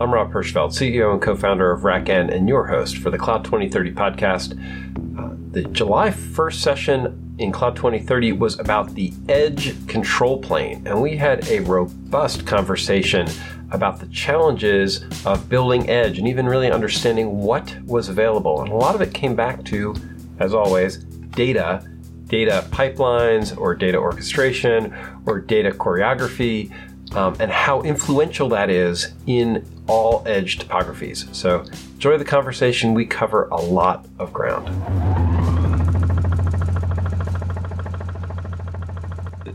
I'm Rob Hirschfeld, CEO and co founder of RackN, and your host for the Cloud 2030 podcast. Uh, the July 1st session in Cloud 2030 was about the edge control plane, and we had a robust conversation about the challenges of building edge and even really understanding what was available. And a lot of it came back to, as always, data, data pipelines, or data orchestration, or data choreography um, and how influential that is in all edge topographies. So, enjoy the conversation. We cover a lot of ground.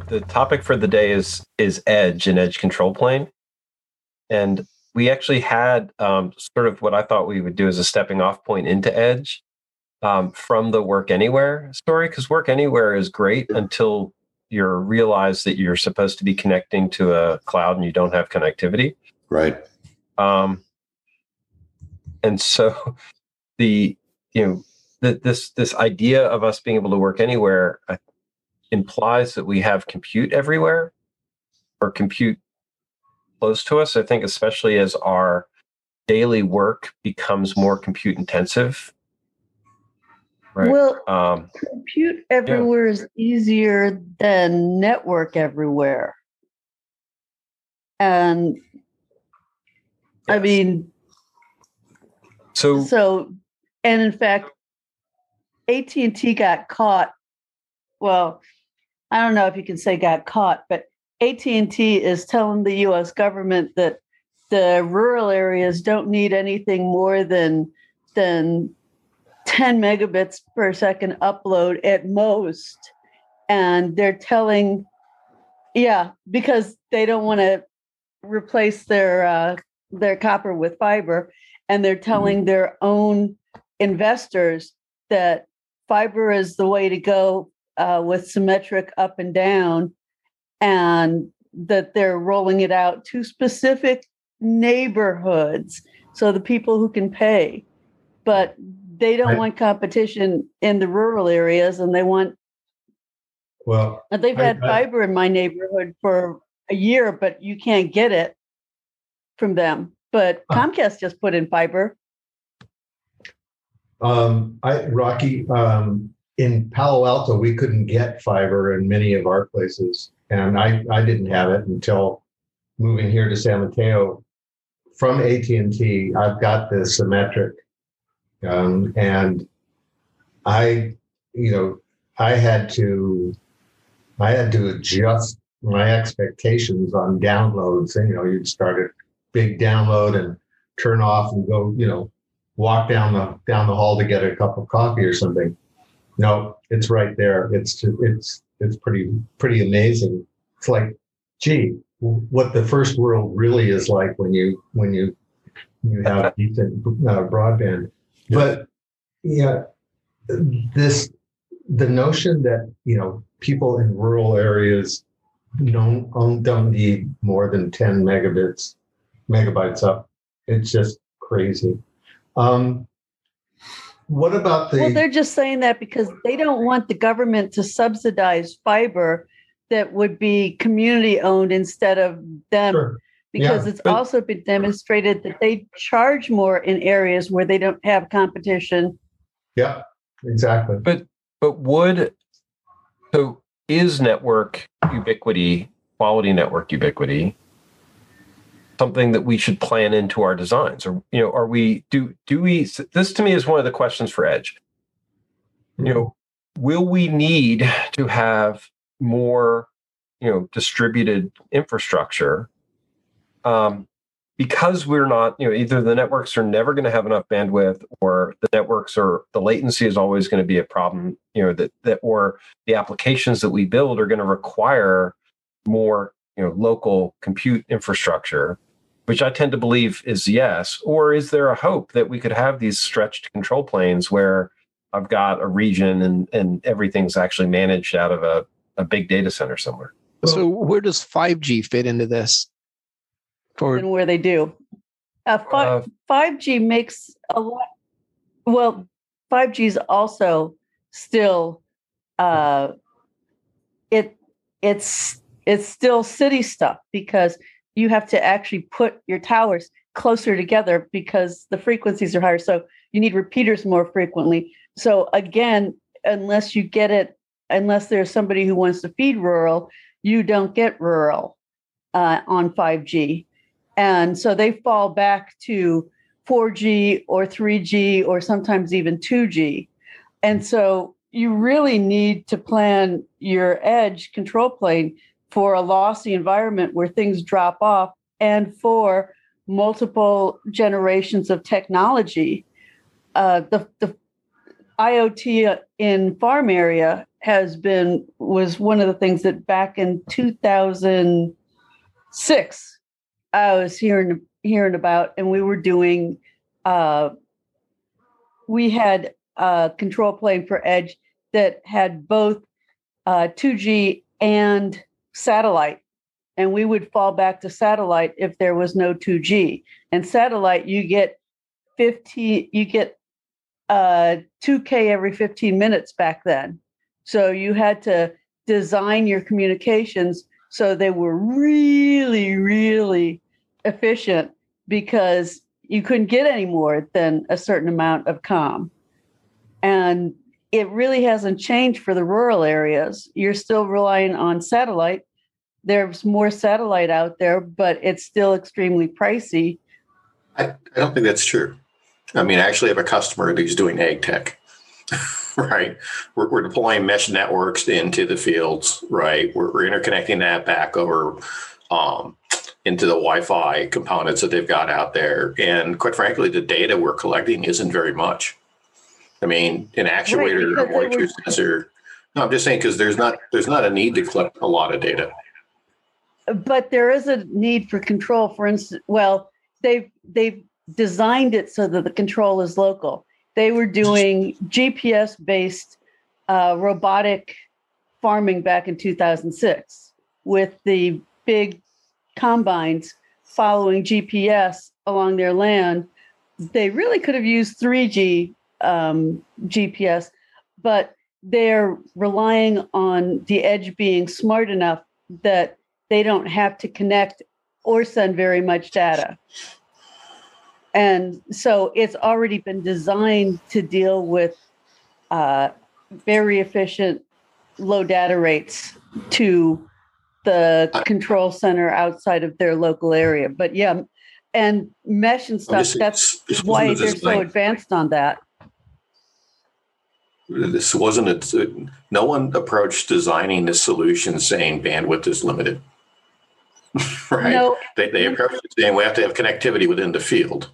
The topic for the day is is edge and edge control plane, and we actually had um, sort of what I thought we would do as a stepping off point into edge um, from the work anywhere story because work anywhere is great until you're realize that you're supposed to be connecting to a cloud and you don't have connectivity. Right. Um, and so the you know the, this this idea of us being able to work anywhere uh, implies that we have compute everywhere or compute close to us. I think especially as our daily work becomes more compute intensive Right. Well, um, compute everywhere yeah. is easier than network everywhere. And yes. I mean, so so, and in fact, AT and T got caught. Well, I don't know if you can say got caught, but AT and T is telling the U.S. government that the rural areas don't need anything more than than 10 megabits per second upload at most. And they're telling, yeah, because they don't want to replace their uh, their copper with fiber, and they're telling mm-hmm. their own investors that fiber is the way to go uh, with symmetric up and down, and that they're rolling it out to specific neighborhoods so the people who can pay. But they don't I, want competition in the rural areas and they want well they've I, had fiber in my neighborhood for a year but you can't get it from them. But comcast just put in fiber. Um i rocky um in palo alto we couldn't get fiber in many of our places and i i didn't have it until moving here to san mateo. From at&t i've got the symmetric um, and I, you know, I had to, I had to adjust my expectations on downloads. And you know, you'd start a big download and turn off and go, you know, walk down the down the hall to get a cup of coffee or something. No, it's right there. It's it's it's pretty pretty amazing. It's like, gee, what the first world really is like when you when you you have decent uh, broadband. But yeah, this the notion that you know people in rural areas don't don't need more than 10 megabits megabytes up it's just crazy. Um what about the well they're just saying that because they don't want the government to subsidize fiber that would be community owned instead of them sure because yeah, it's but, also been demonstrated that they charge more in areas where they don't have competition. Yeah, exactly. But but would so is network ubiquity, quality network ubiquity, something that we should plan into our designs, or you know, are we do do we? This to me is one of the questions for Edge. You know, will we need to have more, you know, distributed infrastructure um, because we're not, you know, either the networks are never going to have enough bandwidth, or the networks are the latency is always going to be a problem. You know that that or the applications that we build are going to require more, you know, local compute infrastructure, which I tend to believe is yes. Or is there a hope that we could have these stretched control planes where I've got a region and and everything's actually managed out of a, a big data center somewhere? So where does 5G fit into this? For and where they do. Uh, uh, 5G makes a lot. Well, 5G is also still uh, it it's it's still city stuff because you have to actually put your towers. closer together because the frequencies are higher. So you need repeaters more frequently. So again, unless you get it, unless there's somebody who wants to feed rural, you don't get rural uh, on 5G. And so they fall back to 4G or 3G or sometimes even 2G. And so you really need to plan your edge control plane for a lossy environment where things drop off and for multiple generations of technology. Uh, the, the IoT in farm area has been was one of the things that back in 2006 I was hearing hearing about, and we were doing. Uh, we had a control plane for Edge that had both uh, 2G and satellite, and we would fall back to satellite if there was no 2G. And satellite, you get 15, you get uh, 2K every 15 minutes back then. So you had to design your communications so they were really, really efficient because you couldn't get any more than a certain amount of com. And it really hasn't changed for the rural areas. You're still relying on satellite. There's more satellite out there, but it's still extremely pricey. I, I don't think that's true. I mean, I actually have a customer who's doing ag tech, right? We're, we're, deploying mesh networks into the fields, right? We're, we're interconnecting that back over um, into the Wi-Fi components that they've got out there. And quite frankly, the data we're collecting isn't very much. I mean, an actuator right, or moisture sensor. No, I'm just saying because there's not there's not a need to collect a lot of data. But there is a need for control. For instance, well, they've they've designed it so that the control is local. They were doing GPS based uh, robotic farming back in 2006 with the big combines following GPS along their land. They really could have used 3G um, GPS, but they're relying on the edge being smart enough that they don't have to connect or send very much data. And so it's already been designed to deal with uh, very efficient low data rates to the control center outside of their local area. But yeah, and mesh and stuff, this, that's this why they're so advanced on that. This wasn't a, no one approached designing the solution saying bandwidth is limited. right? No, they, they approached it saying we have to have connectivity within the field.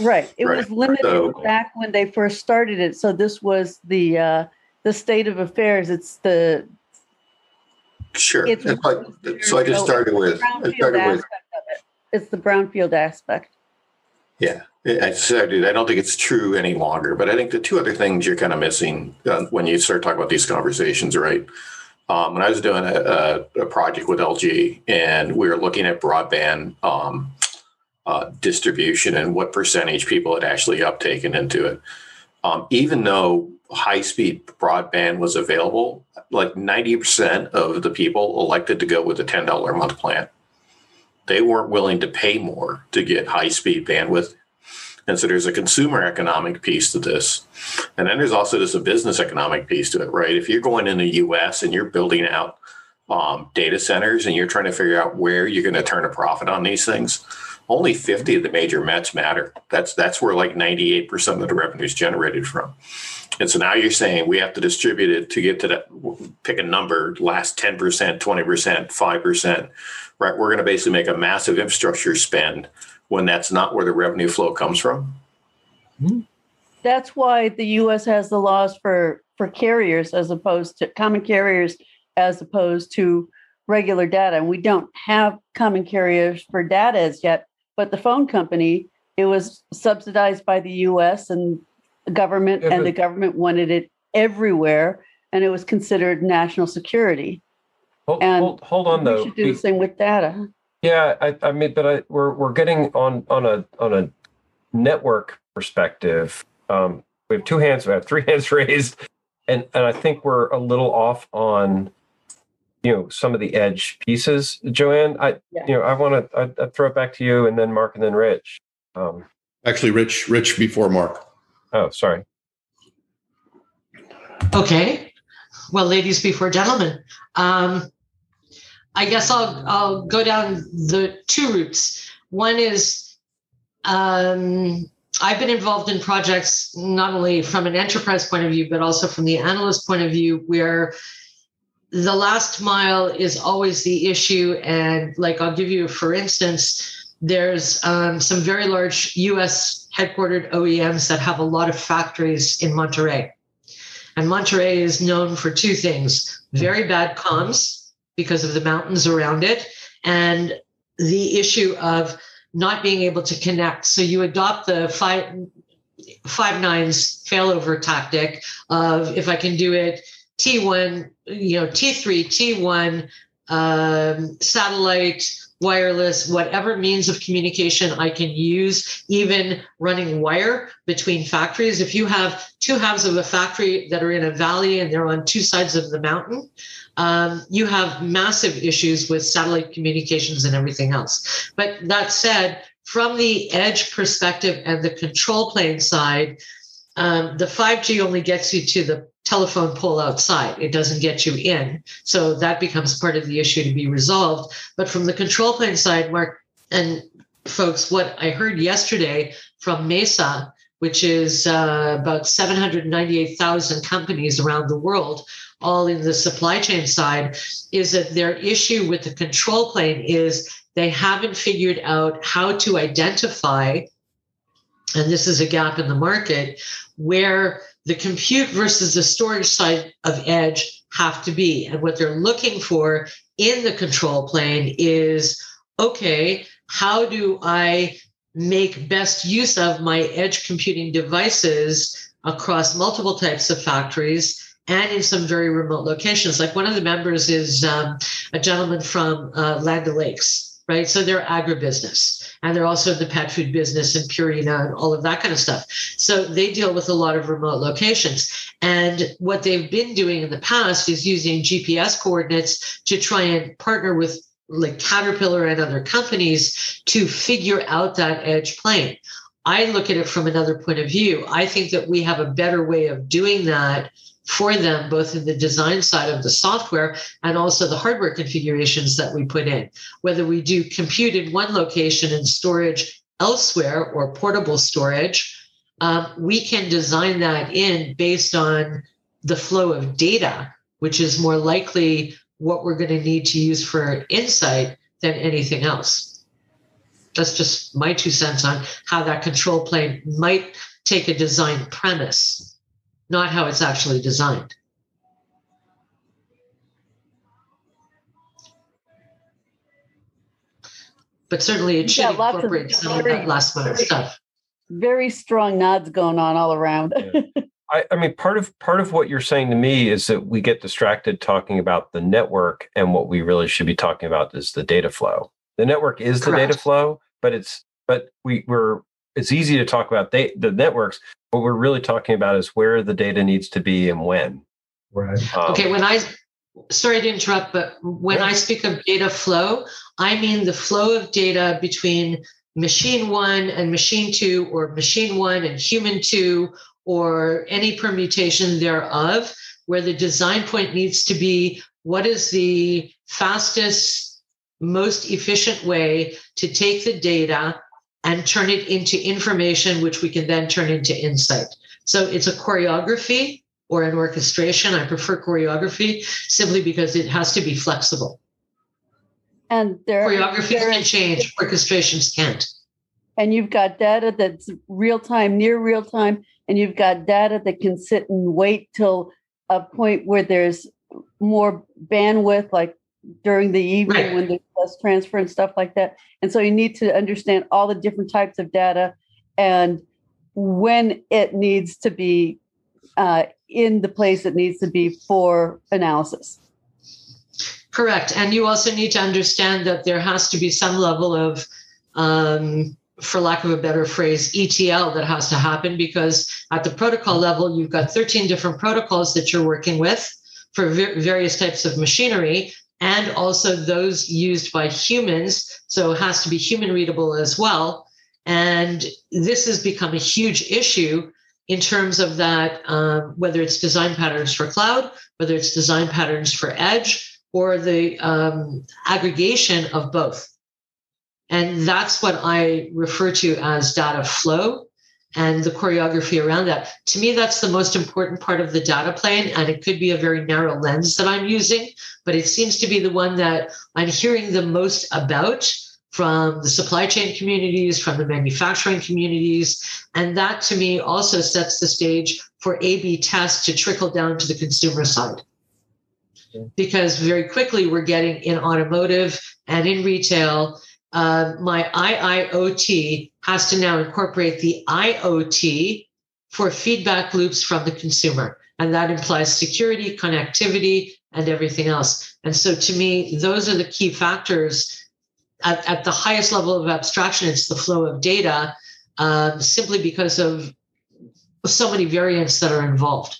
Right. It right. was limited so, back when they first started it. So this was the uh, the state of affairs. It's the sure. It's so I just started with. I started with. It. It's the brownfield aspect. Yeah, I started. I don't think it's true any longer. But I think the two other things you're kind of missing uh, when you start talking about these conversations, right? Um, when I was doing a, a, a, project with LG, and we were looking at broadband um, uh, distribution and what percentage people had actually uptaken into it. Um, even though high speed broadband was available, like 90% of the people elected to go with a $10 a month plan. They weren't willing to pay more to get high speed bandwidth. And so there's a consumer economic piece to this. And then there's also just a business economic piece to it, right? If you're going in the US and you're building out um, data centers and you're trying to figure out where you're going to turn a profit on these things, only 50 of the major METs matter. That's that's where like 98% of the revenue is generated from. And so now you're saying we have to distribute it to get to that pick a number, last 10%, 20%, 5%, right? We're going to basically make a massive infrastructure spend when that's not where the revenue flow comes from. Hmm. That's why the US has the laws for for carriers as opposed to common carriers as opposed to regular data. And we don't have common carriers for data as yet but the phone company, it was subsidized by the US and the government, yeah, and the government wanted it everywhere, and it was considered national security. Hold, and hold, hold on, though. Should do the same with data. Yeah, I, I mean, but I, we're we're getting on on a on a network perspective. Um, we have two hands, we have three hands raised, and and I think we're a little off on you know some of the edge pieces joanne i yeah. you know i want to I, throw it back to you and then mark and then rich Um, Actually, Rich, Rich before Mark. oh, sorry. Okay. Well, ladies before gentlemen. Um, I guess I'll I'll go down the two routes. One is um, I've been involved in projects not only from an enterprise point of view, but also from the analyst point of view, where the last mile is always the issue. And like I'll give you, for instance, there's um, some very large U.S. headquartered OEMs that have a lot of factories in Monterrey. And Monterrey is known for two things very bad comms because of the mountains around it and the issue of not being able to connect. So you adopt the five, five nines failover tactic of if I can do it T1, you know, T3, T1, um, satellite, wireless, whatever means of communication I can use, even running wire between factories. If you have two halves of a factory that are in a valley and they're on two sides of the mountain, um, you have massive issues with satellite communications and everything else. But that said, from the edge perspective and the control plane side, um, the 5G only gets you to the telephone pole outside. It doesn't get you in. So that becomes part of the issue to be resolved. But from the control plane side, Mark and folks, what I heard yesterday from Mesa, which is uh, about 798,000 companies around the world, all in the supply chain side, is that their issue with the control plane is they haven't figured out how to identify and this is a gap in the market where the compute versus the storage side of edge have to be. And what they're looking for in the control plane is okay, how do I make best use of my edge computing devices across multiple types of factories and in some very remote locations? Like one of the members is um, a gentleman from uh, Land O'Lakes, right? So they're agribusiness and they're also in the pet food business and Purina and all of that kind of stuff. So they deal with a lot of remote locations. And what they've been doing in the past is using GPS coordinates to try and partner with like Caterpillar and other companies to figure out that edge plane. I look at it from another point of view. I think that we have a better way of doing that for them, both in the design side of the software and also the hardware configurations that we put in. Whether we do compute in one location and storage elsewhere or portable storage, um, we can design that in based on the flow of data, which is more likely what we're going to need to use for insight than anything else. That's just my two cents on how that control plane might take a design premise not how it's actually designed. But certainly it should Yeah, incorporate some of that last minute stuff. Very strong nods going on all around. I, I mean, part of part of what you're saying to me is that we get distracted talking about the network, and what we really should be talking about is the data flow. The network is the data flow, but it's but we we're it's easy to talk about they, the networks. What we're really talking about is where the data needs to be and when. Right. Um, Okay, when I sorry to interrupt, but when Yeah. I speak of data flow, I mean the flow of data between machine one and machine two, or machine one and human two, or any permutation thereof, where the design point needs to be what is the fastest, most efficient way to take the data and turn it into information, which we can then turn into insight. So it's a choreography or an orchestration. I prefer choreography simply because it has to be flexible. And there, Choreographies there can change, orchestrations can't. and you've got data that's real time, near real time, and you've got data that can sit and wait till a point where there's more bandwidth, like during the evening Right. when there's less transfer and stuff like that. And so you need to understand all the different types of data and when it needs to be uh, in the place it needs to be for analysis. Correct. And you also need to understand that there has to be some level of, um, for lack of a better phrase, ETL that has to happen because at the protocol level, you've got 13 different protocols that you're working with for various types of machinery and also those used by humans. So it has to be human readable as well. And this has become a huge issue in terms of that, um, whether it's design patterns for cloud, whether it's design patterns for edge, or the um, aggregation of both. And that's what I refer to as data flow and the choreography around that. To me, that's the most important part of the data plane. And it could be a very narrow lens that I'm using, but it seems to be the one that I'm hearing the most about from the supply chain communities, from the manufacturing communities. And that to me also sets the stage for A B tests to trickle down to the consumer side. Because very quickly we're getting in automotive and in retail uh, my IIoT has to now incorporate the IoT for feedback loops from the consumer. And that implies security, connectivity, and everything else. And so to me, those are the key factors at, at the highest level of abstraction. It's the flow of data um, simply because of so many variants that are involved.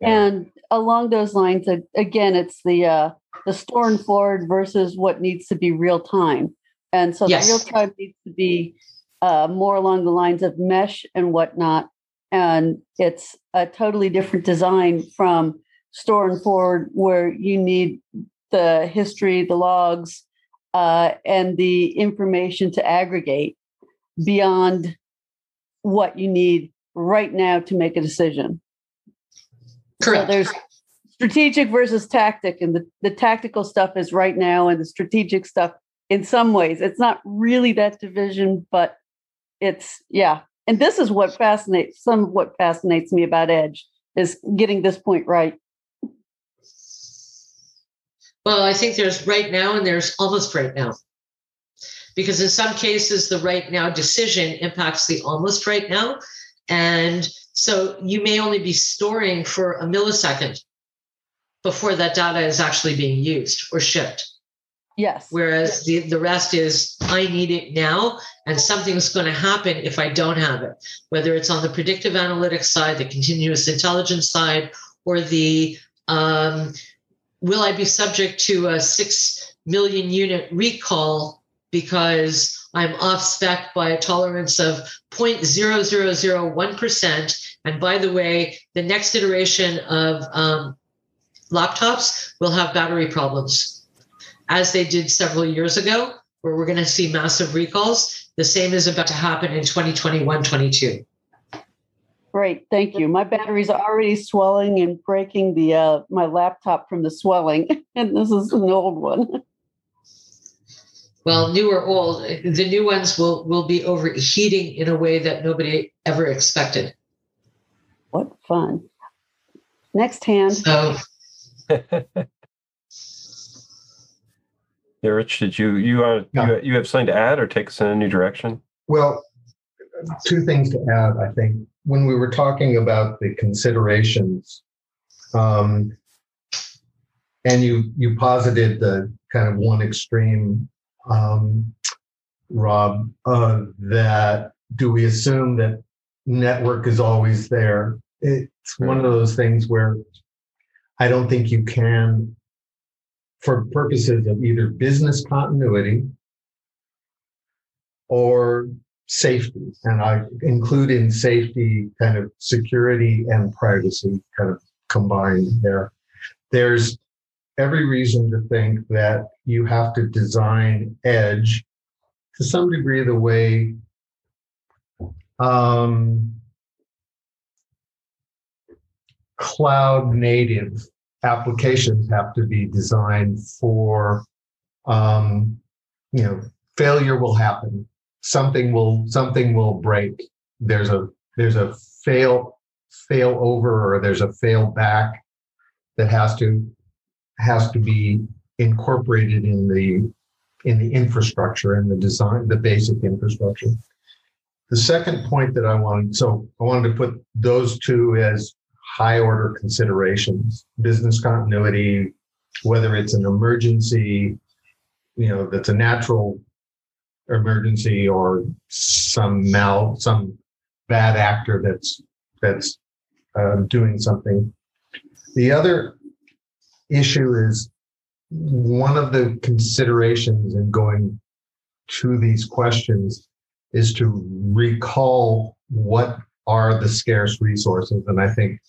And along those lines, again, it's the uh, the store and forward versus what needs to be real time. And so yes. the real time needs to be uh, more along the lines of mesh and whatnot. And it's a totally different design from store and forward, where you need the history, the logs, uh, and the information to aggregate beyond what you need right now to make a decision. Correct. So there's strategic versus tactic and the, the tactical stuff is right now and the strategic stuff in some ways. It's not really that division but it's yeah. And this is what fascinates some of what fascinates me about edge is getting this point right. Well i think there's right now and there's almost right now. Because in some cases the right now decision impacts the almost right now and so you may only be storing for a millisecond before that data is actually being used or shipped. Yes. Whereas yes. The, the rest is, I need it now, and something's going to happen if I don't have it, whether it's on the predictive analytics side, the continuous intelligence side, or the um, will I be subject to a six million unit recall because I'm off spec by a tolerance of 0.0001%. And by the way, the next iteration of um, laptops will have battery problems, as they did several years ago, where we're going to see massive recalls. The same is about to happen in 2021 22. Great, thank you. My batteries are already swelling and breaking the uh, my laptop from the swelling, and this is an old one. Well, new or old, the new ones will will be overheating in a way that nobody ever expected. What fun! Next hand. So yeah, Rich, did you you are yeah. you, you have something to add or take us in a new direction? Well, two things to add. I think when we were talking about the considerations, um, and you you posited the kind of one extreme, um, Rob, uh, that do we assume that network is always there? It's one of those things where I don't think you can, for purposes of either business continuity or safety. And I include in safety kind of security and privacy kind of combined there. There's every reason to think that you have to design edge to some degree the way um, cloud native applications have to be designed for um, you know failure will happen. Something will something will break. There's a there's a fail fail over or there's a fail back that has to has to be incorporated in the in the infrastructure and the design the basic infrastructure. The second point that i wanted so i wanted to put those two as high order considerations, business continuity, whether it's an emergency, you know, that's a natural emergency or some mal, some bad actor that's that's uh, doing something. The other issue is one of the considerations in going to these questions is to recall what are the scarce resources. And I think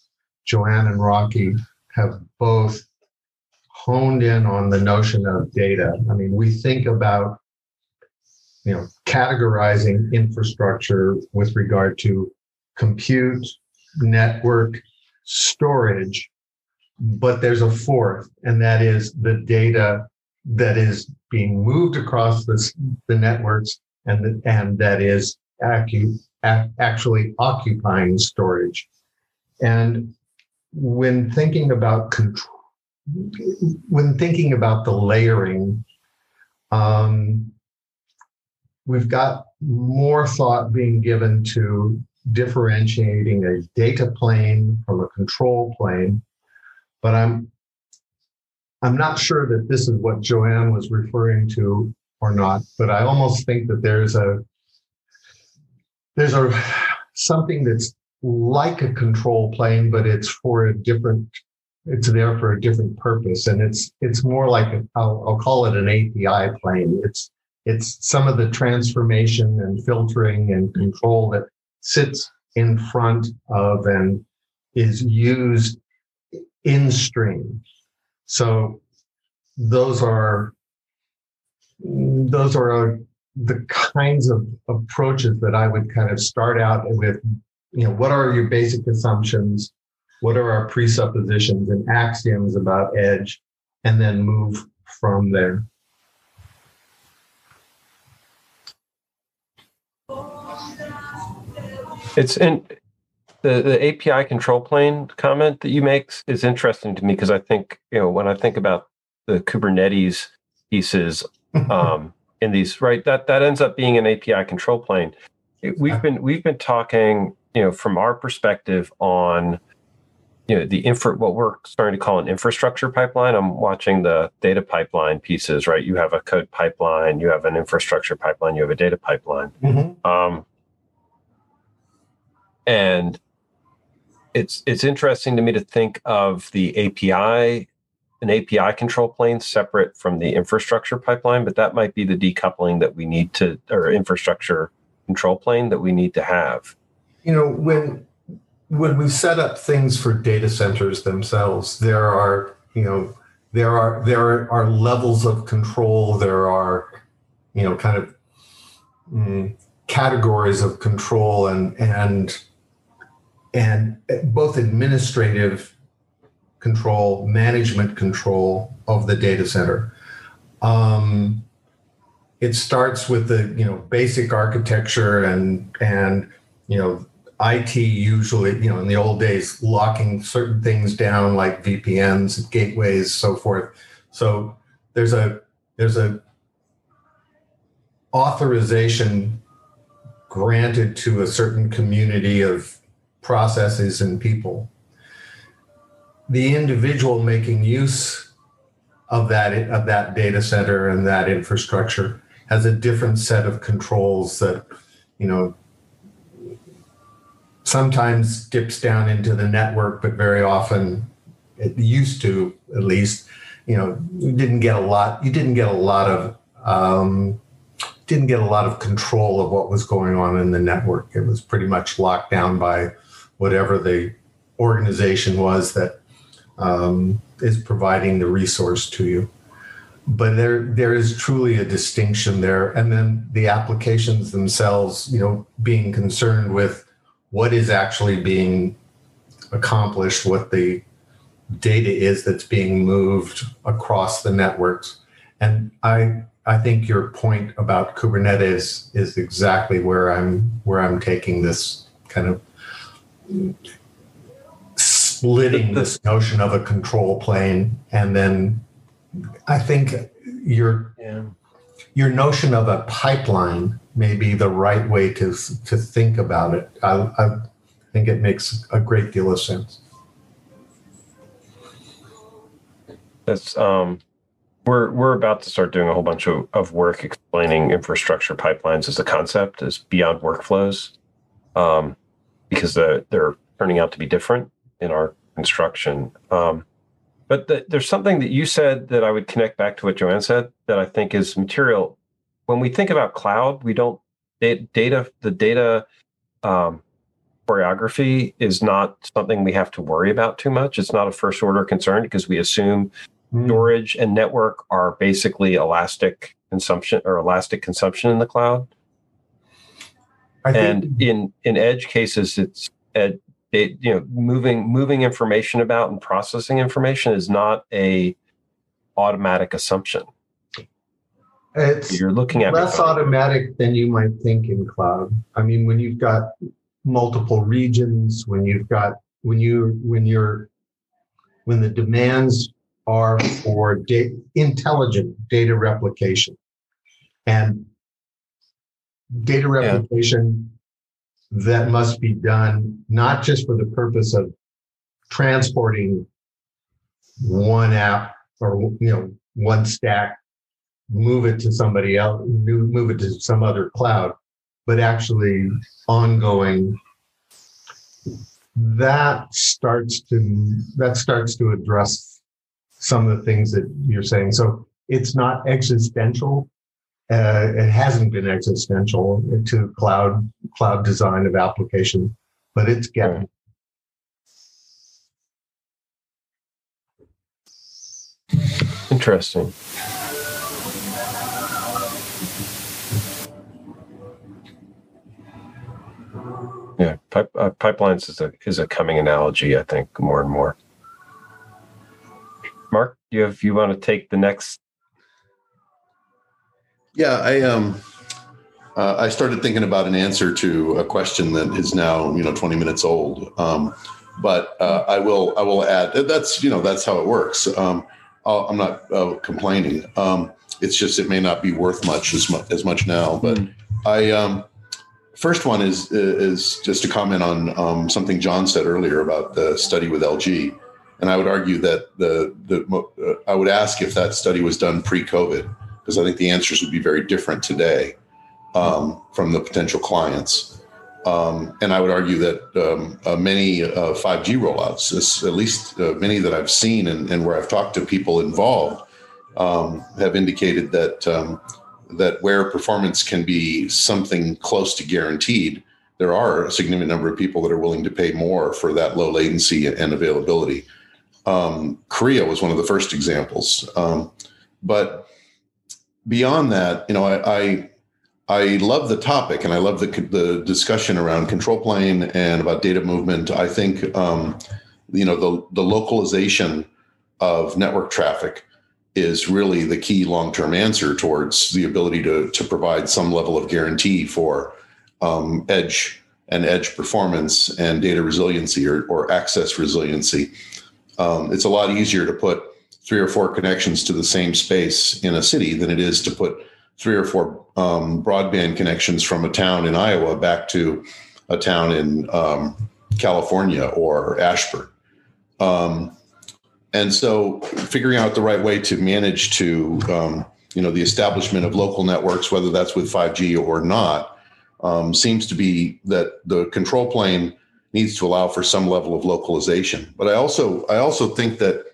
Joanne and Rocky have both honed in on the notion of data. I mean, we think about you know categorizing infrastructure with regard to compute, network, storage, but there's a fourth, and that is the data that is being moved across this, the networks and the, and that is actually occupying storage. And when thinking about control, when thinking about the layering, um, we've got more thought being given to differentiating a data plane from a control plane. But I'm I'm not sure that this is what Joanne was referring to or not, but I almost think that there's a there's a something that's like a control plane, but it's for a different it's there for a different purpose. And it's it's more like i will I'll call it an api plane. It's it's some of the transformation and filtering and control that sits in front of and is used in stream. So those are those are the kinds of approaches that i would kind of start out with you know what are your basic assumptions what are our presuppositions and axioms about edge, and then move from there. It's in the, the API control plane comment that you make is interesting to me because I think, you know, when I think about the Kubernetes pieces um, in these, right, that, that ends up being an API control plane. We've been, we've been talking, you know, from our perspective on you know the infra what we're starting to call an infrastructure pipeline i'm watching the data pipeline pieces right? You have a code pipeline you have an infrastructure pipeline you have a data pipeline. Mm-hmm. um, and it's it's interesting to me to think of the api an api control plane separate from the infrastructure pipeline but that might be the decoupling that we need to or infrastructure control plane that we need to have you know when when we set up things for data centers themselves, there are, you know, there are there are levels of control. There are, you know, kind of mm, categories of control and and and both administrative control, management control of the data center. Um, it starts with the you know basic architecture and and you know IT usually, you know, in the old days, locking certain things down like VPNs, gateways, so forth. So there's a there's a authorization granted to a certain community of processes and people. The individual making use of that of that data center and that infrastructure has a different set of controls that you know sometimes dips down into the network, but very often it used to at least, you know, you didn't get a lot, you didn't get a lot of, um, didn't get a lot of control of what was going on in the network. It was pretty much locked down by whatever the organization was that um, is providing the resource to you. But there, there is truly a distinction there, and then the applications themselves, you know, being concerned with what is actually being accomplished, what the data is that's being moved across the networks. And I I think your point about Kubernetes is exactly where I'm where I'm taking this kind of splitting this notion of a control plane and then I think your yeah. your notion of a pipeline may be the right way to to think about it. I, I think it makes a great deal of sense. That's um, we're we're about to start doing a whole bunch of, of work explaining infrastructure pipelines as a concept, as beyond workflows, um, because the, they're turning out to be different in our construction. Um, but the, there's something that you said that I would connect back to what Joanne said that I think is material when we think about cloud, we don't data the data um, choreography is not something we have to worry about too much. It's not a first order concern because we assume Mm. storage and network are basically elastic consumption or elastic consumption in the cloud. I think And in in edge cases, it's ed, it, you know moving moving information about and processing information is not a automatic assumption. It's You're looking at less automatic than you might think in cloud. I mean, when you've got multiple regions, when you've got when you when you're when the demands are for intelligent data replication. And data replication that must be done not just for the purpose of transporting one app or you know one stack move it to somebody else, move it to some other cloud, but actually ongoing. That starts to that starts to address some of the things that you're saying. So it's not existential. Uh, it hasn't been existential to cloud cloud design of application, but it's getting. Interesting. Yeah, pipe, uh, pipelines is a is a coming analogy. I think more and more. Mark, you have you want to take the next? Yeah, I um, uh, I started thinking about an answer to a question that is now you know 20 minutes old. Um, but uh, I will I will add that's you know that's how it works. Um, I'll, I'm not uh, complaining. Um, it's just it may not be worth much as much as much now. But I um, first one is is just to comment on um, something John said earlier about the study with LG, and I would argue that the the uh, I would ask if that study was done pre-COVID because I think the answers would be very different today um, from the potential clients. Um, and I would argue that um, uh, many uh, 5G rollouts, at least uh, many that I've seen and, and, where I've talked to people involved, um, have indicated that um, that where performance can be something close to guaranteed, there are a significant number of people that are willing to pay more for that low latency and availability. Um, Korea was one of the first examples, um, but beyond that, you know, I, I I love the topic and I love the, the discussion around control plane and about data movement. I think, um, you know, the, the localization of network traffic is really the key long-term answer towards the ability to, to provide some level of guarantee for um, edge and edge performance and data resiliency or, or access resiliency. Um, it's a lot easier to put three or four connections to the same space in a city than it is to put three or four um, broadband connections from a town in Iowa back to a town in um, California or Ashburn. Um, and so figuring out the right way to manage to, um, you know, the establishment of local networks, whether that's with 5G or not, um, seems to be that the control plane needs to allow for some level of localization. But I also, I also think that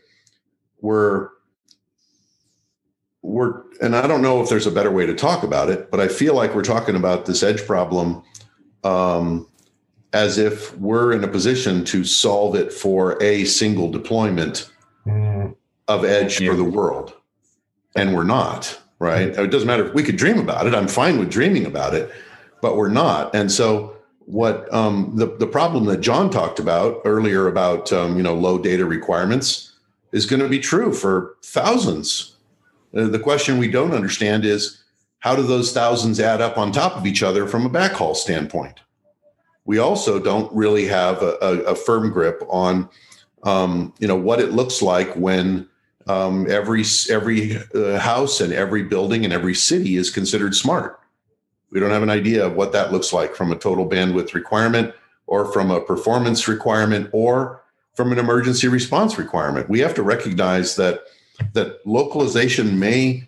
we're we're and I don't know if there's a better way to talk about it, but I feel like we're talking about this edge problem um, as if we're in a position to solve it for a single deployment Mm. of edge Yeah. for the world, and we're not. Right? It doesn't matter if we could dream about it. I'm fine with dreaming about it, but we're not. And so what um, the the problem that John talked about earlier about um, you know low data requirements is going to be true for thousands. Uh, the question we don't understand is how do those thousands add up on top of each other from a backhaul standpoint? We also don't really have a, a, a firm grip on um, you know what it looks like when um, every every uh, house and every building and every city is considered smart. We don't have an idea of what that looks like from a total bandwidth requirement or from a performance requirement or from an emergency response requirement. We have to recognize that that localization may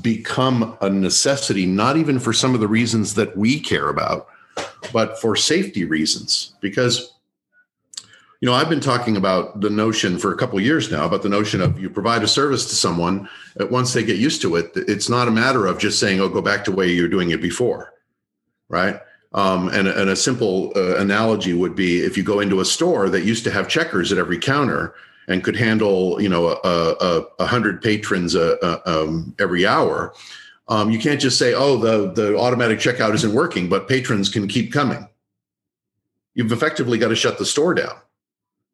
become a necessity, not even for some of the reasons that we care about, but for safety reasons. Because you know, I've been talking about the notion for a couple years now about the notion of you provide a service to someone. Once they get used to it, it's not a matter of just saying, "Oh, go back to the way you're doing it before," right? Um, and, and a simple uh, analogy would be if you go into a store that used to have checkers at every counter and could handle, you know, a, a, a hundred patrons uh, uh, um, every hour. Um, you can't just say, "Oh, the the automatic checkout isn't working," but patrons can keep coming. You've effectively got to shut the store down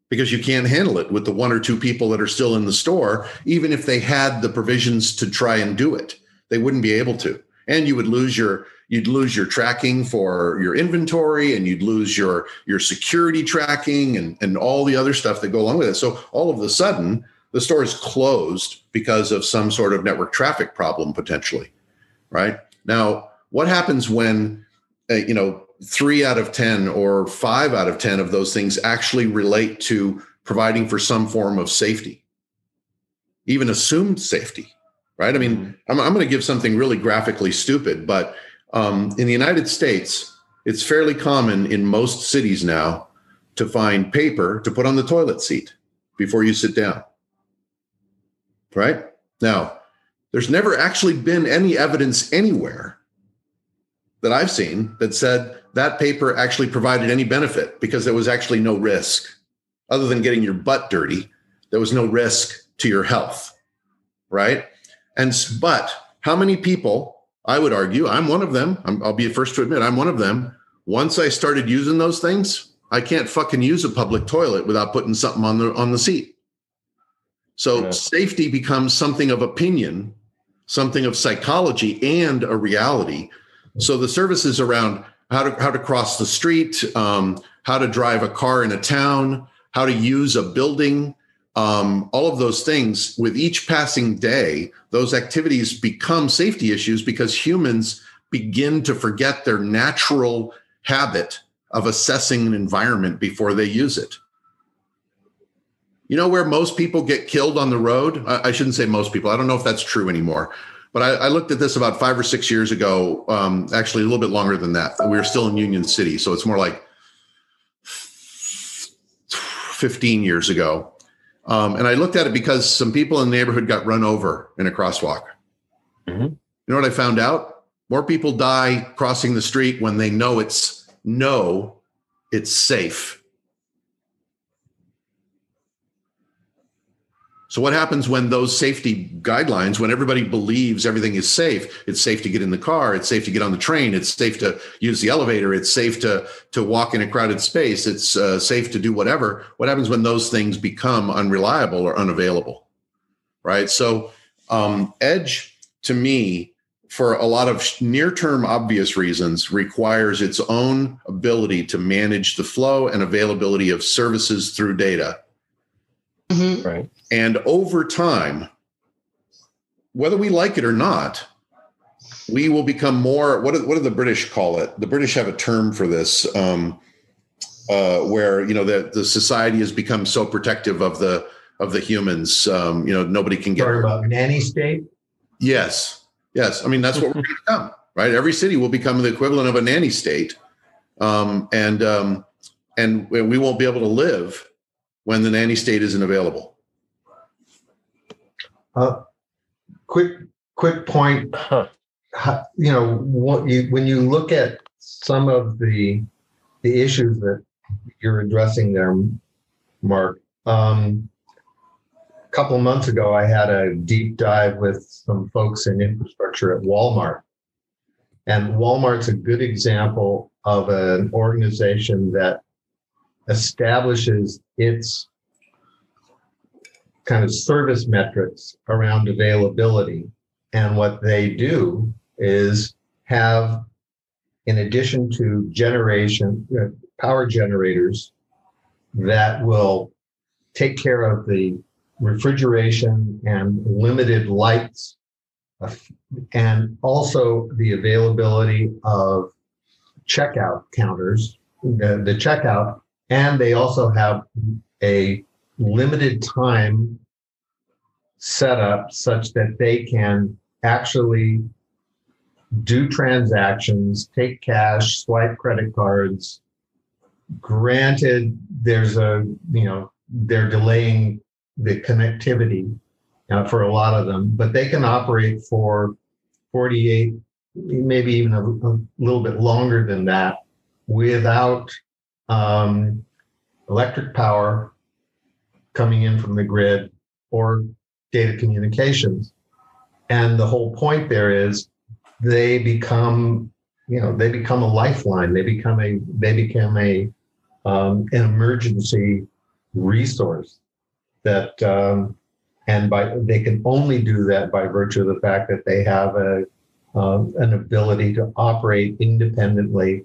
because you can't handle it with the one or two people that are still in the store, even if they had the provisions to try and do it. They wouldn't be able to. And you would lose your you'd lose your tracking for your inventory and you'd lose your your security tracking and, and all the other stuff that go along with it. So all of a sudden, the store is closed because of some sort of network traffic problem potentially. Right? Now, what happens when uh, you know three out of 10 or five out of 10 of those things actually relate to providing for some form of safety, even assumed safety, right? I mean, I'm, I'm going to give something really graphically stupid, but um, in the United States, it's fairly common in most cities now to find paper to put on the toilet seat before you sit down. Right? Now, there's never actually been any evidence anywhere that I've seen that said that paper actually provided any benefit because there was actually no risk other than getting your butt dirty. There was no risk to your health. Right. And, but how many people, I would argue, I'm one of them. i will be the first to admit I'm one of them. Once I started using those things, I can't fucking use a public toilet without putting something on the on the seat. So yeah. safety becomes something of opinion, something of psychology, and a reality. So the services around how to how to cross the street, um, how to drive a car in a town, how to use a building, um, all of those things. With each passing day, those activities become safety issues because humans begin to forget their natural habit of assessing an environment before they use it. You know where most people get killed on the road? I, I shouldn't say most people. I don't know if that's true anymore. But I, I looked at this about five or six years ago, um, actually a little bit longer than that. We were still in Union City. So it's more like 15 years ago. Um, and I looked at it because some people in the neighborhood got run over in a crosswalk. Mm-hmm. You know what I found out? More people die crossing the street when they know it's no, it's safe. So, what happens when those safety guidelines, when everybody believes everything is safe, it's safe to get in the car, it's safe to get on the train, it's safe to use the elevator, it's safe to, to walk in a crowded space, it's uh, safe to do whatever. What happens when those things become unreliable or unavailable? Right. So, um, Edge to me for a lot of near term obvious reasons, requires its own ability to manage the flow and availability of services through data. Mm-hmm. Right. And over time, whether we like it or not, we will become more. What do, what do the British call it? The British have a term for this, um, uh, where you know the the society has become so protective of the of the humans. Um, you know, nobody can get. Sorry about nanny state. Yes, Yes, I mean that's what we're going to become, right? Every city will become the equivalent of a nanny state, um, and um, and we won't be able to live when the nanny state isn't available. Uh, quick, quick point. Huh. You know, what you when you look at some of the the issues that you're addressing there, Mark. Um, a couple months ago, I had a deep dive with some folks in infrastructure at Walmart. And Walmart's a good example of an organization that establishes its kind of service metrics around availability. And what they do is have, in addition to generation, uh, power generators that will take care of the refrigeration and limited lights, and also the availability of checkout counters, the, the checkout, and they also have a limited time set up such that they can actually do transactions, take cash, swipe credit cards, granted, there's a you know they're delaying the connectivity uh, for a lot of them, but they can operate for 48, maybe even a, a little bit longer than that, without um, electric power coming in from the grid or data communications. And the whole point there is they become, you know, they become a lifeline. They become a they become a um, an emergency resource that um, and by they can only do that by virtue of the fact that they have a um, an ability to operate independently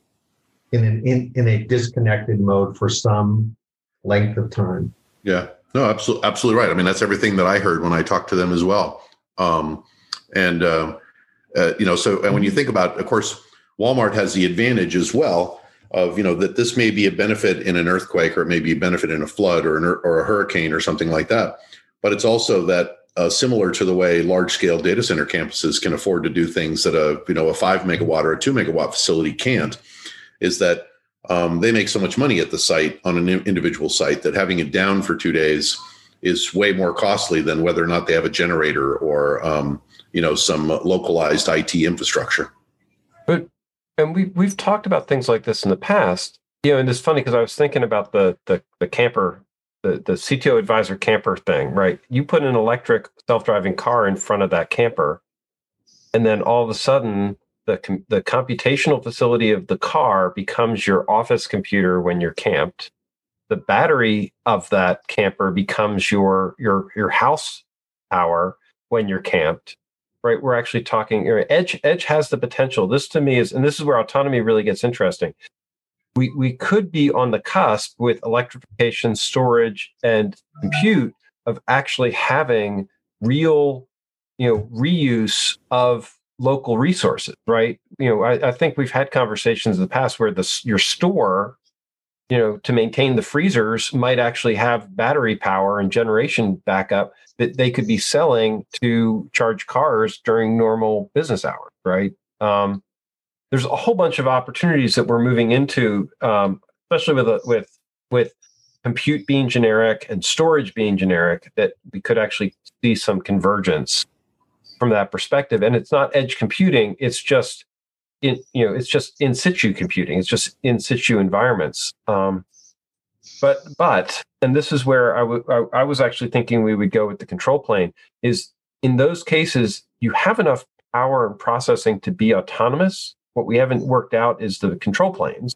in an in, in a disconnected mode for some length of time. Yeah, no, absolutely, absolutely right. I mean, that's everything that I heard when I talked to them as well. Um, and uh, uh, you know, so and when you think about, of course, Walmart has the advantage as well of you know that this may be a benefit in an earthquake or it may be a benefit in a flood or an, or a hurricane or something like that. But it's also that uh, similar to the way large scale data center campuses can afford to do things that a you know a five megawatt or a two megawatt facility can't, is that um, they make so much money at the site on an individual site that having it down for two days is way more costly than whether or not they have a generator or um, you know some localized IT infrastructure. But and we we've talked about things like this in the past. You know, and it's funny because I was thinking about the the the camper, the the CTO advisor camper thing, right? You put an electric self-driving car in front of that camper, and then all of a sudden the the computational facility of the car becomes your office computer when you're camped. The battery of that camper becomes your your your house power when you're camped right? We're actually talking edge. Edge has the potential. This to me is, and this is where autonomy really gets interesting. We we could be on the cusp with electrification, storage, and compute of actually having real, you know, reuse of local resources, right? You know, I, I think we've had conversations in the past where the your store you know to maintain the freezers might actually have battery power and generation backup that they could be selling to charge cars during normal business hours right um, there's a whole bunch of opportunities that we're moving into um, especially with with with compute being generic and storage being generic that we could actually see some convergence from that perspective. And it's not edge computing it's just in you know it's just in situ computing it's just in situ environments. Um, but but and this is where I, w- I, I was actually thinking we would go with the control plane is in those cases you have enough power and processing to be autonomous. What we haven't worked out is the control planes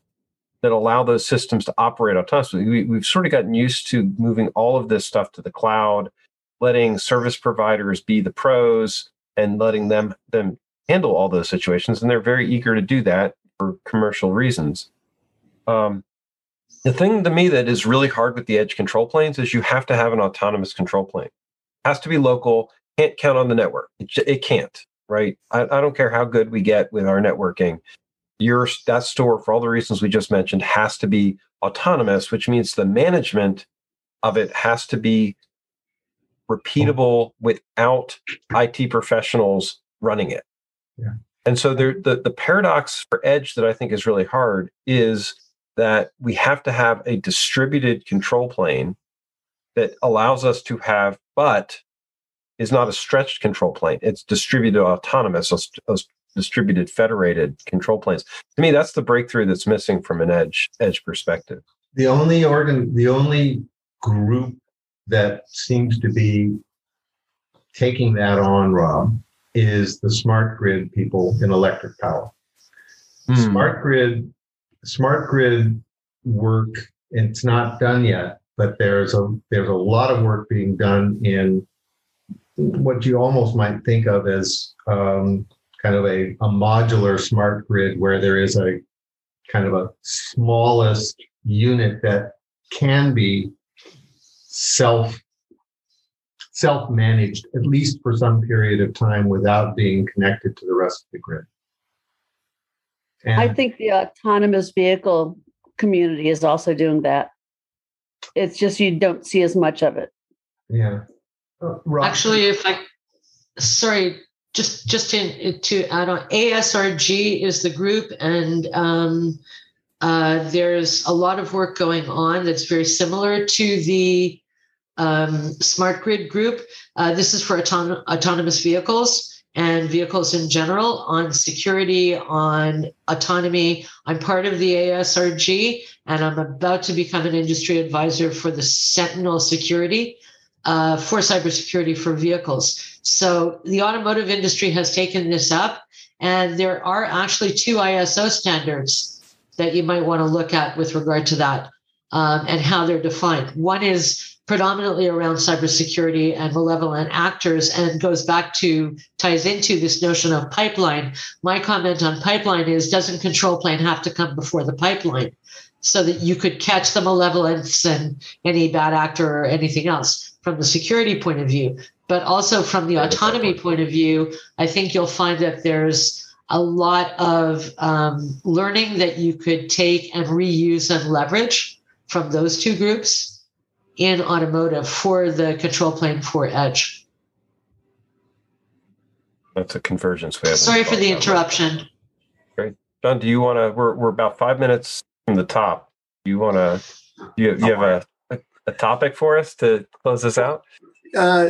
that allow those systems to operate autonomously. We, we've sort of gotten used to moving all of this stuff to the cloud letting service providers be the pros and letting them them handle all those situations, and they're very eager to do that for commercial reasons. Um, the thing to me that is really hard with the edge control planes is you have to have an autonomous control plane. It has to be local. Can't count on the network. It, it can't. Right. I, I don't care how good we get with our networking. Your that store, for all the reasons we just mentioned, has to be autonomous, which means the management of it has to be repeatable oh. without IT professionals running it. Yeah. And so there, the, the paradox for edge that I think is really hard is that we have to have a distributed control plane that allows us to have, but is not a stretched control plane. It's distributed autonomous, those distributed federated control planes. To me, that's the breakthrough that's missing from an edge edge perspective. The only organ, the only group that seems to be taking that on, Rob, is the smart grid people in electric power. Mm. Smart grid, smart grid work. It's not done yet, but there's a there's a lot of work being done in what you almost might think of as um, kind of a, a modular smart grid where there is a kind of a smallest unit that can be self self-managed at least for some period of time without being connected to the rest of the grid. And I think the autonomous vehicle community is also doing that. It's just you don't see as much of it. Yeah. Uh, Actually, if I, sorry, just just to to add on, ASRG is the group, and um, Uh, there's a lot of work going on that's very similar to the um, smart grid group. Uh, this is for auton- autonomous vehicles and vehicles in general on security, on autonomy. I'm part of the ASRG, and I'm about to become an industry advisor for the Sentinel Security uh, for cybersecurity for vehicles. So the automotive industry has taken this up, and there are actually two ISO standards that you might want to look at with regard to that um, and how they're defined. One is predominantly around cybersecurity and malevolent actors and goes back to ties into this notion of pipeline. My comment on pipeline is doesn't control plane have to come before the pipeline so that you could catch the malevolence and any bad actor or anything else from the security point of view. But also from the autonomy point of view i think you'll find that there's a lot of um, learning that you could take and reuse and leverage from those two groups in automotive for the control plane for edge. That's a convergence we have. Sorry for the interruption. Great. John, do you want to, we're, we're about five minutes from the top. Do you want to, you, you have a, a, a, topic for us to close this out? Uh,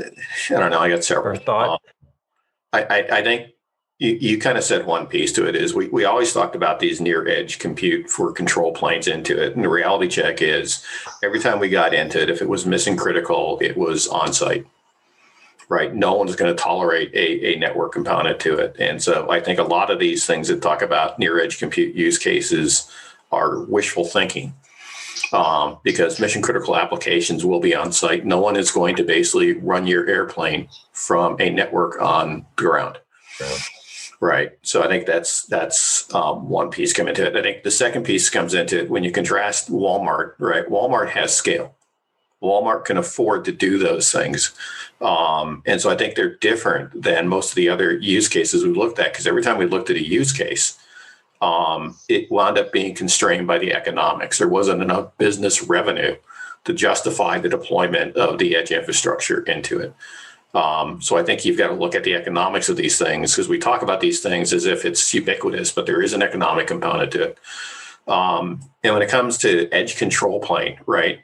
I don't know. I got several. Or thought? Uh, I, I, I think you, you kind of said one piece to it is we, we always talked about these near edge compute for control planes into it. And the reality check is every time we got into it, if it was mission critical, it was on site. Right. No one's going to tolerate a, a network component to it. And so I think a lot of these things that talk about near edge compute use cases are wishful thinking. Um, because mission critical applications will be on site. No one is going to basically run your airplane from a network on the ground. Right. So I think that's that's um, one piece coming into it. I think the second piece comes into it when you contrast Walmart. Right. Walmart has scale. Walmart can afford to do those things, um, and so I think they're different than most of the other use cases we looked at. Because every time we looked at a use case, um, it wound up being constrained by the economics. There wasn't enough business revenue to justify the deployment of the edge infrastructure into it. Um, so I think you've got to look at the economics of these things because we talk about these things as if it's ubiquitous, but there is an economic component to it. Um, and when it comes to edge control plane, right?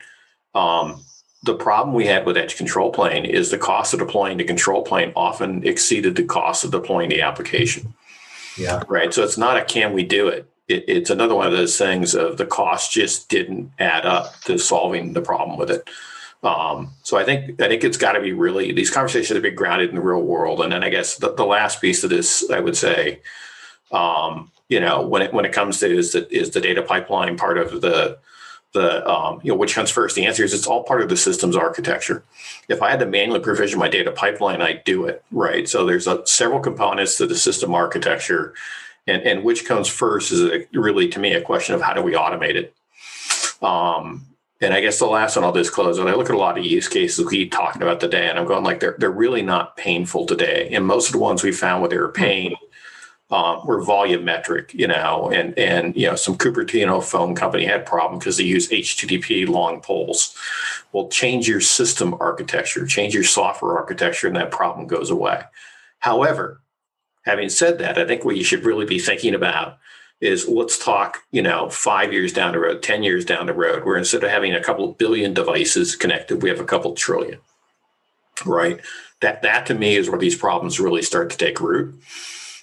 Um, the problem we had with edge control plane is the cost of deploying the control plane often exceeded the cost of deploying the application. Yeah. Right. So it's not a can we do it? it it's another one of those things of the cost just didn't add up to solving the problem with it. Um, so I think I think it's got to be really these conversations have to be grounded in the real world. And then I guess the, the last piece of this, I would say, um, you know, when it when it comes to is the is the data pipeline part of the the um, you know which comes first? The answer is it's all part of the systems architecture. If I had to manually provision my data pipeline, I'd do it right. So there's a, several components to the system architecture, and and which comes first is a, really to me a question of how do we automate it. Um, and I guess the last one I'll disclose, when I look at a lot of use cases we talking about today, and I'm going like they're they're really not painful today. And most of the ones we found where they were pain um, were volumetric, you know, and and you know some Cupertino phone company had problem because they use HTTP long polls. Well, change your system architecture, change your software architecture, and that problem goes away. However, having said that, I think what you should really be thinking about is let's talk, you know, five years down the road, 10 years down the road, where instead of having a couple billion devices connected, we have a couple trillion, right? That, that to me is where these problems really start to take root.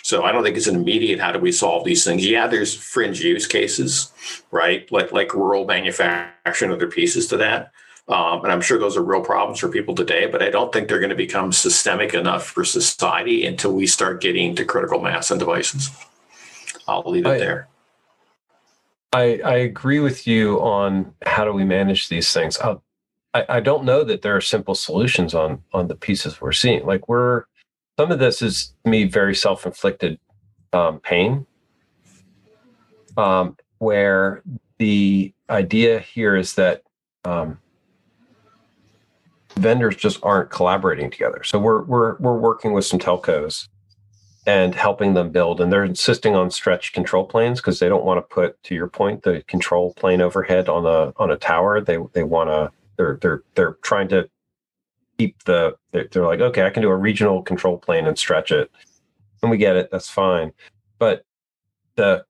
So I don't think it's an immediate how do we solve these things. Yeah, there's fringe use cases, right? Like like rural manufacturing, other pieces to that. Um, and I'm sure those are real problems for people today, but I don't think they're going to become systemic enough for society until we start getting to critical mass and devices. I'll leave it I, there. I, I agree with you on how do we manage these things. I, I don't know that there are simple solutions on on the pieces we're seeing. Like we're some of this is me very self inflicted um, pain, um, where the idea here is that um, vendors just aren't collaborating together. So we're we're we're working with some telcos and helping them build. And they're insisting on stretched control planes because they don't want to put, to your point, the control plane overhead on a on a tower. They they want to they're they're they're trying to keep the they're, they're like okay, I can do a regional control plane and stretch it, and we get it. That's fine, but the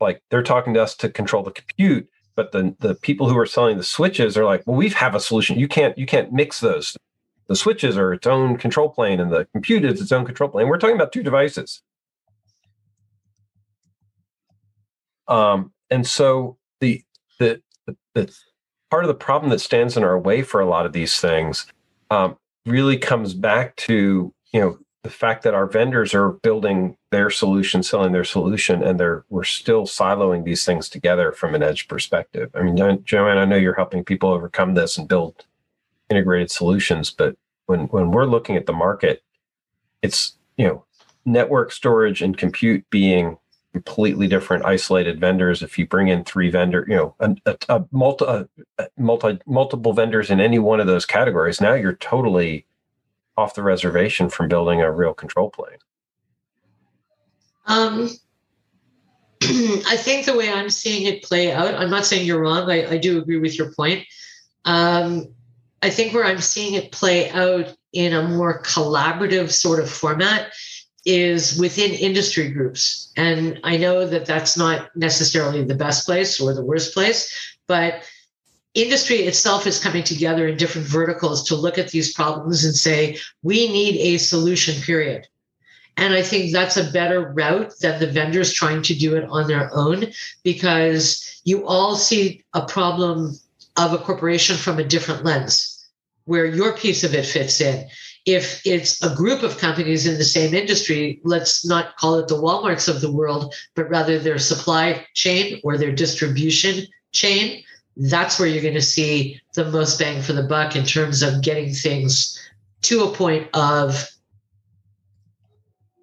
like they're talking to us to control the compute, but the the people who are selling the switches are like, well, we have a solution. You can't you can't mix those. The switches are its own control plane, and the compute is its own control plane. We're talking about two devices. Um, and so the, the the the part of the problem that stands in our way for a lot of these things um, really comes back to you know the fact that our vendors are building their solution, selling their solution, and they're we're still siloing these things together from an edge perspective. I mean, Joanne, I know you're helping people overcome this and build integrated solutions, but when when we're looking at the market, it's you know network storage and compute being completely different isolated vendors. If you bring in three vendor you know a, a, a multi, a, multi multiple vendors in any one of those categories now you're totally off the reservation from building a real control plane. Um i think the way i'm seeing it play out i'm not saying you're wrong i, I do agree with your point. Um i think where i'm seeing it play out in a more collaborative sort of format is within industry groups. And I know that that's not necessarily the best place or the worst place, but industry itself is coming together in different verticals to look at these problems and say, we need a solution, period. And I think that's a better route than the vendors trying to do it on their own because you all see a problem of a corporation from a different lens where your piece of it fits in. If it's a group of companies in the same industry, let's not call it the Walmarts of the world, but rather their supply chain or their distribution chain, that's where you're going to see the most bang for the buck in terms of getting things to a point of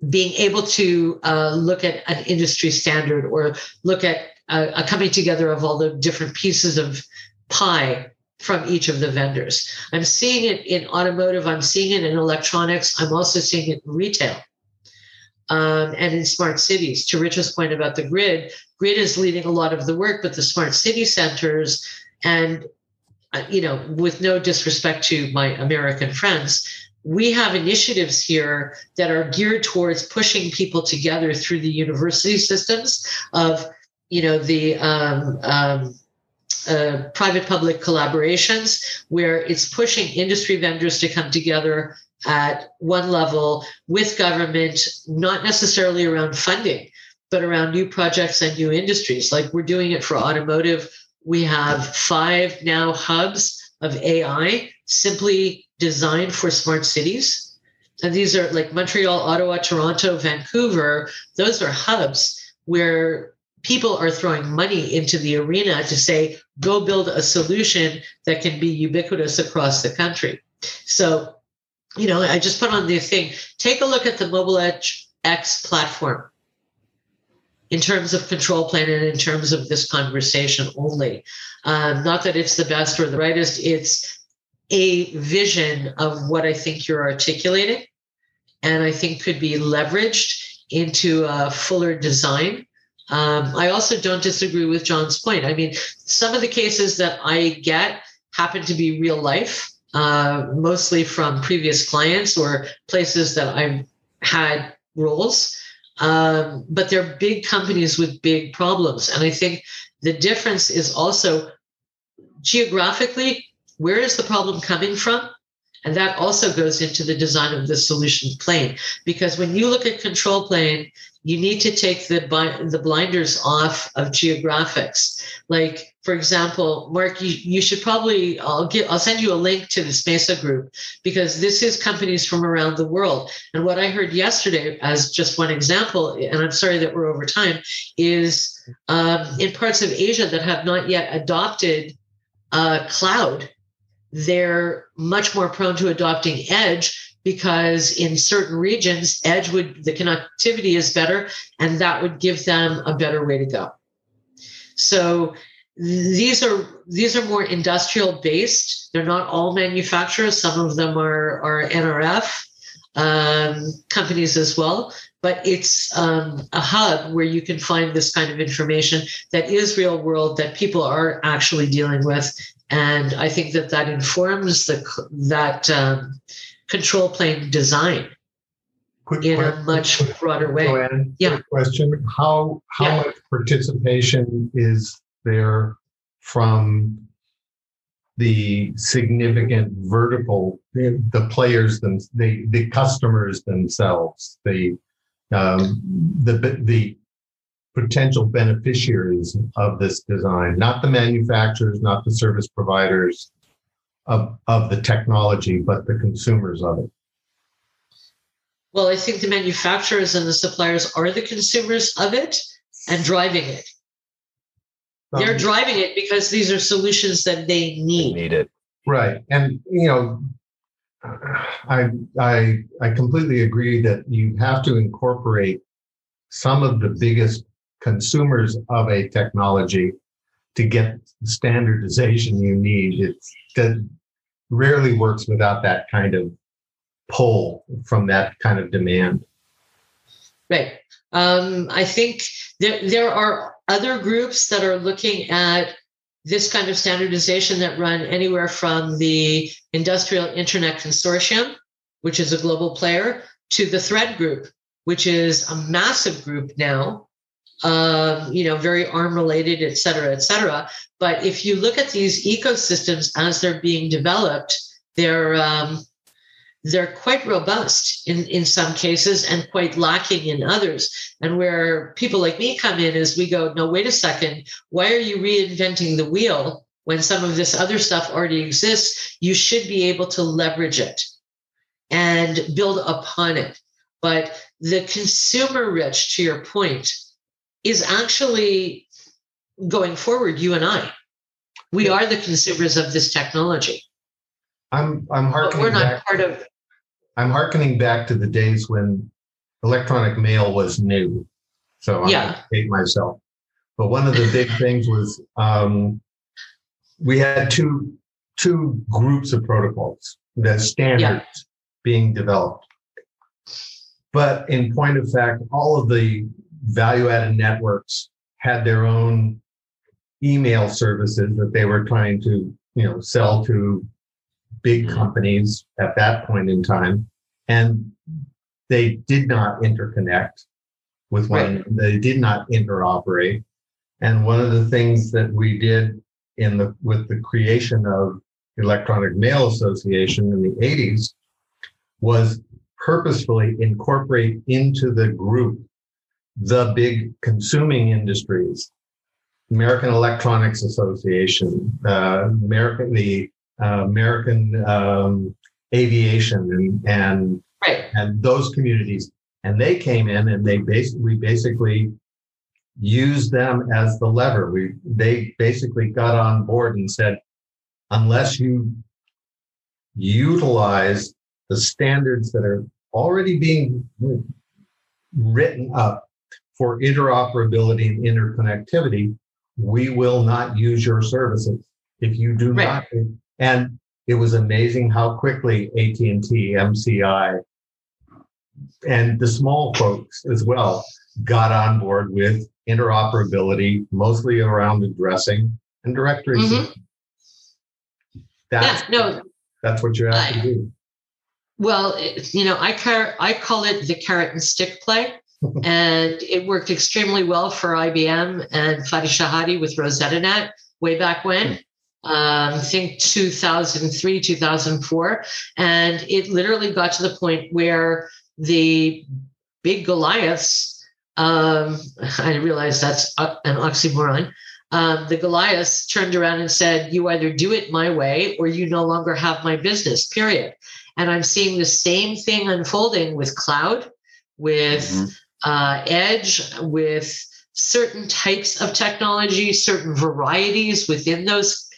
being able to uh, look at an industry standard or look at a, a coming together of all the different pieces of pie from each of the vendors. I'm seeing it in automotive, I'm seeing it in electronics, I'm also seeing it in retail. Um, and in smart cities. To Rich's point about the grid, grid is leading a lot of the work, but the smart city centers, and uh, you know, with no disrespect to my American friends, we have initiatives here that are geared towards pushing people together through the university systems of, you know, the um, um, uh, private public collaborations where it's pushing industry vendors to come together at one level with government, not necessarily around funding, but around new projects and new industries. Like we're doing it for automotive. We have five now hubs of AI simply designed for smart cities. And these are like Montreal, Ottawa, Toronto, Vancouver. Those are hubs where people are throwing money into the arena to say, go build a solution that can be ubiquitous across the country. So, you know, I just put on the thing take a look at the Mobile Edge X platform in terms of control plane and in terms of this conversation only. Um, not that it's the best or the brightest, it's a vision of what I think you're articulating and I think could be leveraged into a fuller design um, I also don't disagree with John's point. I mean, some of the cases that I get happen to be real life, uh, mostly from previous clients or places that I've had roles. Um, but they're big companies with big problems. And I think the difference is also geographically, where is the problem coming from? And that also goes into the design of the solution plane. Because when you look at control plane, you need to take the, the blinders off of geographics. Like, for example, Mark, you, you should probably, I'll, give, I'll send you a link to this MESA group because this is companies from around the world. And what I heard yesterday, as just one example, and I'm sorry that we're over time, is um, in parts of Asia that have not yet adopted uh, cloud they're much more prone to adopting edge because in certain regions edge would the connectivity is better and that would give them a better way to go. So these are these are more industrial based. They're not all manufacturers. Some of them are are nrf um, companies as well. But it's um, a hub where you can find this kind of information that is real world that people are actually dealing with and I think that that informs the that um, control plane design. Quick in a question. much broader way. Joanne, Yeah. quick question. How, how Yeah. much participation is there from the significant vertical, the the players, them, the, the customers themselves, the, um, the, the potential beneficiaries of this design, not the manufacturers, not the service providers of, of the technology, but the consumers of it? Well, I think the manufacturers and the suppliers are the consumers of it and driving it. They're Um, driving it because these are solutions that they You need. need it. Right, and you know, I I I completely agree that you have to incorporate some of the biggest consumers of a technology to get the standardization you need. It rarely works without that kind of pull from that kind of demand. Right. Um, I think there, there are other groups that are looking at this kind of standardization that run anywhere from the Industrial Internet Consortium, which is a global player, to the Thread Group, which is a massive group now, you know, very arm related, et cetera, et cetera. But if you look at these ecosystems as they're being developed, they're um, they're quite robust in, in some cases and quite lacking in others. And where people like me come in is we go, no, wait a second, why are you reinventing the wheel when some of this other stuff already exists? You should be able to leverage it and build upon it. But the consumer rich, to your point, is actually going forward, you and I. We are the consumers of this technology. I'm I'm But harkening we're not back. part of I'm hearkening back to the days when electronic mail was new. So I'm Yeah. to myself. But one of the big things was um, we had two two groups of protocols, the standards being developed. But in point of fact, all of the value-added networks had their own email services that they were trying to, you know, sell to big Mhm. companies at that point in time. And they did not interconnect with one, Right. they did not interoperate. And one of the things that we did in the with the creation of Electronic Mail Association in the 80s was purposefully incorporate into the group the big consuming industries American Electronics Association, uh, American the uh, American um, Aviation, and and right. and those communities, and they came in and they basically we basically used them as the lever. We they basically got on board and said, unless you utilize the standards that are already being written up for interoperability and interconnectivity, we will not use your services if you do Right. not. And it was amazing how quickly AT&T, MCI, and the small folks as well got on board with interoperability, mostly around addressing and directory. Mhm. That's, Yeah, no, that's what you have I- to do. Well, you know, I car- I call it the carrot and stick play, and it worked extremely well for IBM and Fadi Chehadé with RosettaNet way back when. Um, I think 2003, 2004. And it literally got to the point where the big Goliaths, um, I realize that's an oxymoron. Um, the Goliaths turned around and said, You either do it my way or you no longer have my business, period. And I'm seeing the same thing unfolding with cloud, with Mhm. Uh, edge, with certain types of technology, certain varieties within those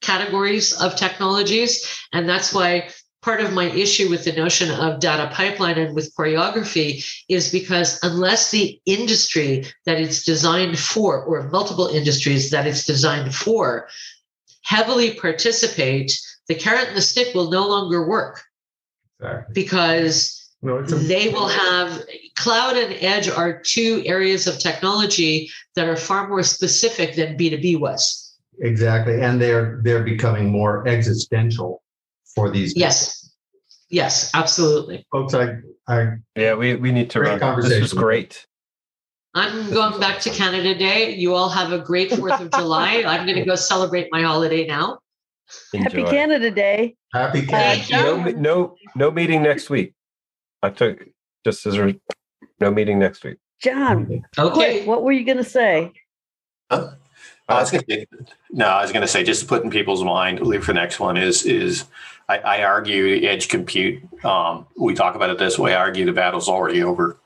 categories of technologies. And that's why part of my issue with the notion of data pipeline and with choreography is because unless the industry that it's designed for, or multiple industries that it's designed for, heavily participate, the carrot and the stick will no longer work Exactly. because No, it's a, they will have cloud and edge are two areas of technology that are far more specific than B2B was. exactly, and they're they're becoming more existential for these. Yes. Yes, absolutely. Folks, I, I, Yeah, we, we need to Great run. This was conversation. great. I'm going back to Canada Day. You all have a great 4th of July. I'm going to go celebrate my holiday now. Happy Canada Day. happy Thank cat. No, no, no meeting next week. I took just as a no meeting next week. John, quick, Okay. what were you going to say? I was gonna say, no, I was going to say just to put in people's mind, leave for the next one is is I, I argue edge compute. Um, we talk about it this way. I argue the battle's already over.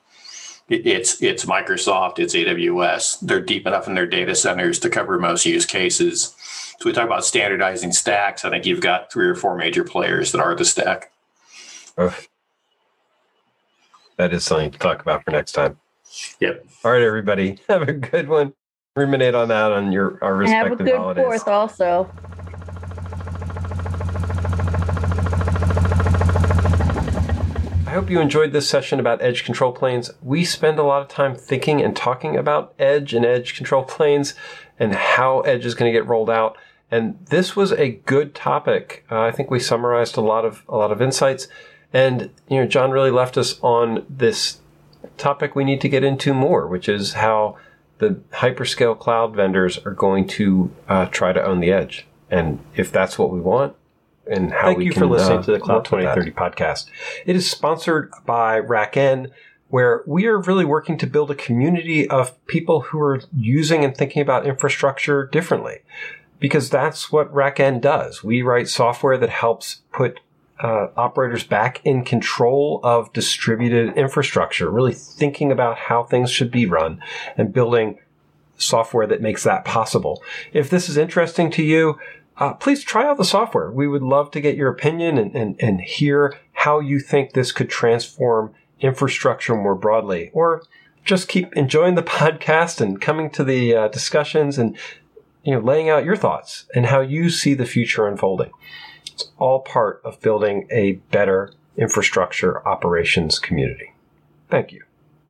It, it's it's Microsoft, it's AWS. They're deep enough in their data centers to cover most use cases. So we talk about standardizing stacks. I think you've got three or four major players that are the stack. Ugh. That is something to talk about for next time. Yep. All right, everybody. Have a good one. Ruminate on that on your our And have a respective good holidays. fourth also. I hope you enjoyed this session about edge control planes. We spend a lot of time thinking and talking about edge and edge control planes and how edge is going to get rolled out. And this was a good topic. Uh, I think we summarized a lot of a lot of insights. And you know, John really left us on this topic we need to get into more, which is how the hyperscale cloud vendors are going to uh, try to own the edge. And if that's what we want, and how Thank we you can, for listening uh, to the Cloud work with that. 2030 podcast. It is sponsored by RackN, where we are really working to build a community of people who are using and thinking about infrastructure differently. Because that's what RackN does. We write software that helps put uh, operators back in control of distributed infrastructure, really thinking about how things should be run and building software that makes that possible. If this is interesting to you, uh, please try out the software. We would love to get your opinion and, and, and hear how you think this could transform infrastructure more broadly. Or just keep enjoying the podcast and coming to the uh, discussions and you know laying out your thoughts and how you see the future unfolding. It's all part of building a better infrastructure operations community. Thank you.